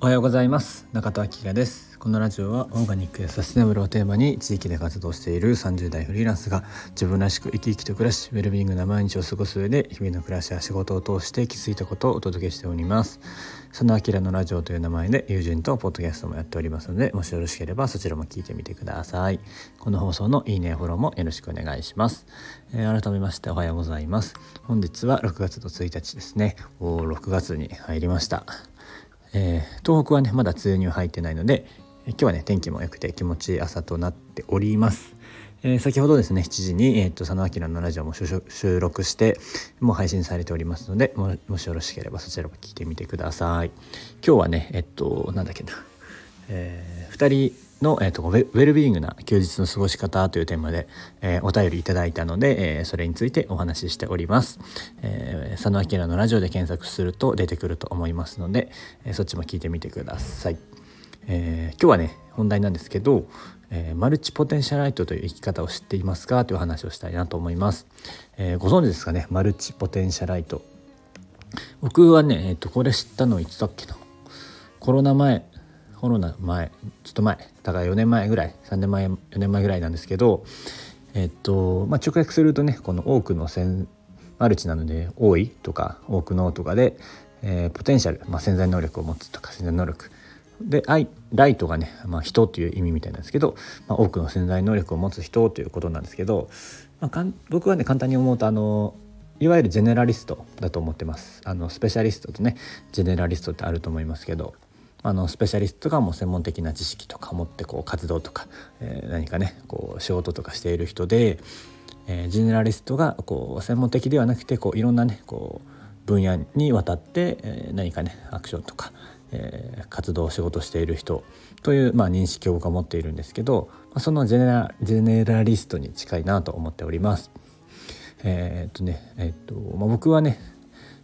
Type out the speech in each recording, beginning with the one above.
おはようございます。中田明です。このラジオはオーガニックやサステナブルをテーマに地域で活動している30代フリーランスが自分らしく生き生きと暮らしウェルビングな毎日を過ごす上で日々の暮らしや仕事を通して気づいたことをお届けしております。そのあきらのラジオという名前で友人とポッドキャストもやっておりますのでもしよろしければそちらも聞いてみてください。この放送のいいねフォローもよろしくお願いします、えー、改めましておはようございます。本日は6月の1日ですね。お6月に入りました。えー、東北はねまだ梅雨に入ってないので今日はね天気も良くて気持ちいい朝となっております。えー、先ほどですね7時に、えーと、佐野明のラジオも収録してもう配信されておりますのでももしよろしければそちらも聞いてみてください今日はねえっとなんだっけな、えー、2人の、えーと、ウェルビーイングな休日の過ごし方というテーマで、えー、お便りいただいたので、えー、それについてお話ししております、えー、佐野明のラジオで検索すると出てくると思いますので、えー、そっちも聞いてみてください、えー、今日はね本題なんですけど、えー、マルチポテンシャライトという生き方を知っていますかという話をしたいなと思います、えー、ご存知ですかね？マルチポテンシャライト。僕はね、えーとこれ知ったのいつだっけな？コロナ前コロナ前ちょっと前だから4年前ぐらい3年前4年前ぐらいなんですけどえっとまあ直訳するとねこの多くの線マルチなので多いとか多くのとかで、えー、ポテンシャル、まあ、潜在能力を持つとか潜在能力。で愛ライトがね、まあ、人という意味みたいなんですけど、まあ、多くの潜在能力を持つ人ということなんですけど、まあ、かん僕はね簡単に思うとあのいわゆるジェネラリストだと思ってます。あのスペシャリストとねジェネラリストってあると思いますけど。あのスペシャリストがもう専門的な知識とか持ってこう活動とか、えー、何かねこう仕事とかしている人で、えー、ジェネラリストがこう専門的ではなくてこういろんなねこう分野にわたって、えー、何かねアクションとか、えー、活動仕事している人という、まあ、認識を僕は持っているんですけど、まあ、そのジェネラジェネラリストに近いなと思っております。えー、っとねえー、っとまあ、僕はね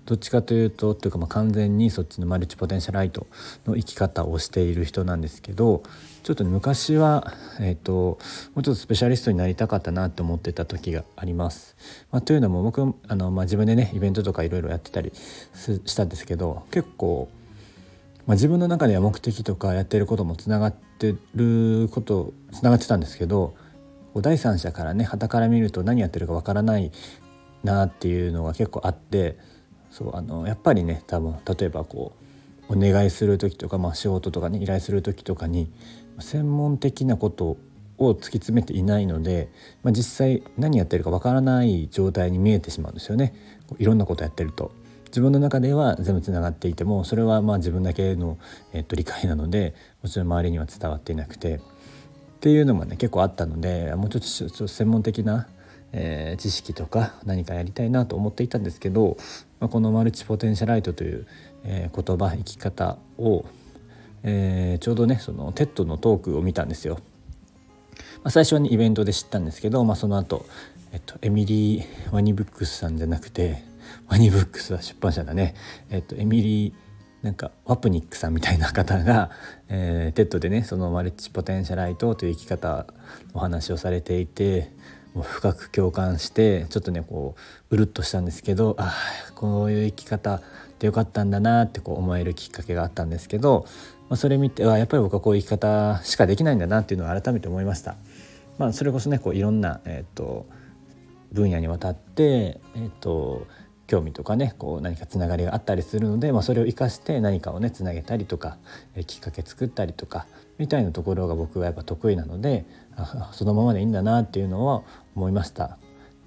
どっちかというとというかま完全にそっちのマルチポテンシャライトの生き方をしている人なんですけどちょっと昔は、えーと、もうちょっとスペシャリストになりたかったなと思ってた時があります。まあ、というのも僕あの、まあ、自分でねイベントとかいろいろやってたりしたんですけど結構、まあ、自分の中では目的とかやってることもつながってることつながってたんですけど第三者からね傍から見ると何やってるかわからないなっていうのが結構あって。そうあのやっぱりね多分例えばこうお願いする時とか、まあ、仕事とかに依頼する時とかに専門的なことを突き詰めていないので、まあ、実際何やってるかわからない状態に見えてしまうんですよねいろんなことやってると。自分の中では全部つながっていてもそれはまあ自分だけの、えっと、理解なのでもちろん周りには伝わっていなくてっていうのもね結構あったのでもうちょっと専門的なえー、知識とか何かやりたいなと思っていたんですけど、まあ、このマルチポテンシャライトという、えー、言葉生き方を、えー、ちょうどねその TED のトークを見たんですよ。まあ、最初にイベントで知ったんですけど、まあ、その後、えっとエミリー・ワニブックスさんじゃなくてワニブックスは出版社だね、えっと、エミリーなんかワプニックさんみたいな方が、えー、 TED でねそのマルチポテンシャライトという生き方お話をされていて深く共感してちょっとねこううるっとしたんですけどああこういう生き方でよかったんだなってこう思えるきっかけがあったんですけど、まあ、それ見てはやっぱり僕はこういう生き方しかできないんだなっていうのを改めて思いました。まあ、それこそねこういろんな、えーと、分野にわたって、えーと興味とかねこう何かつながりがあったりするので、まあ、それを生かして何かをねつなげたりとか、えきっかけ作ったりとかみたいなところが僕はやっぱ得意なのでそのままでいいんだなっていうのは思いました。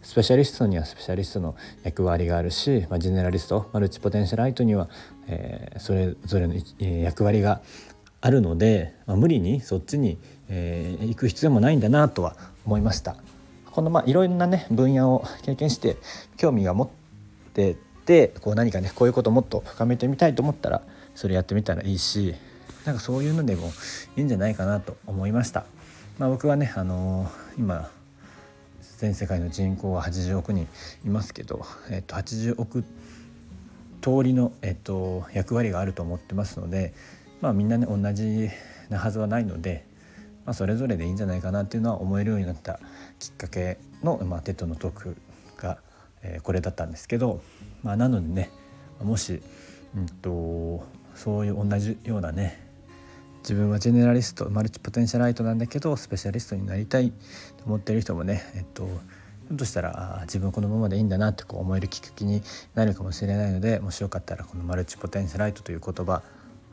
スペシャリストにはスペシャリストの役割があるし、まあ、ジェネラリストマルチポテンシャライトには、えー、それぞれの、えー、役割があるので、まあ、無理にそっちに、えー、行く必要もないんだなとは思いました。このまあいろいろなね分野を経験して興味が持っててこう何かねこういうことをもっと深めてみたいと思ったらそれやってみたらいいしなんかそういうのでもいいんじゃないかなと思いました。まあ、僕はね、あのー、今全世界の人口は80億人いますけど、えっと、80億通りの、えっと、役割があると思ってますので、まあ、みんなね同じなはずはないので、まあ、それぞれでいいんじゃないかなっていうのは思えるようになったきっかけの、まあ、 TED のトークがえー、これだったんですけど、まあ、なのでねもし、うんと、そういう同じようなね自分はジェネラリストマルチポテンシャライトなんだけどスペシャリストになりたいと思ってる人もねえっとひょっとしたら自分このままでいいんだなってこう思えるきっかけになるかもしれないのでもしよかったらこのマルチポテンシャライトという言葉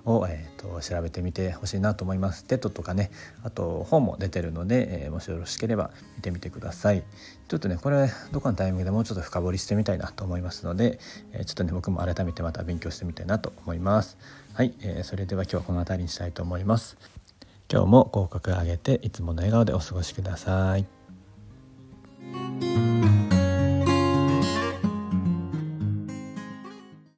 を、えーと、調べてみてほしいなと思います。 TED とかねあと本も出てるので、えー、もしよろしければ見てみてください。ちょっとねこれどこのタイミングでもうちょっと深掘りしてみたいなと思いますので、えー、ちょっとね僕も改めてまた勉強してみたいなと思います。はい、えー、それでは今日はこの辺りにしたいと思います。今日も合格上げていつもの笑顔でお過ごしください。